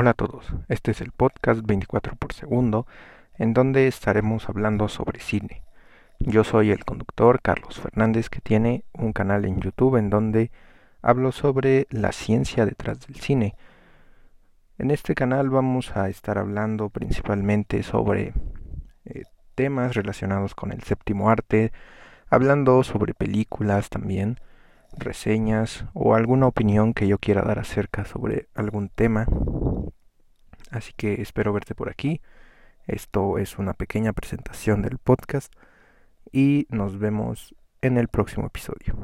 Hola a todos, este es el podcast 24 por segundo, en donde estaremos hablando sobre cine. Yo soy el conductor Carlos Fernández, que tiene un canal en YouTube en donde hablo sobre la ciencia detrás del cine. En este canal vamos a estar hablando principalmente sobre eh, temas relacionados con el séptimo arte, hablando sobre películas también, reseñas o alguna opinión que yo quiera dar acerca sobre algún tema. Así que espero verte por aquí. Esto es una pequeña presentación del podcast y nos vemos en el próximo episodio.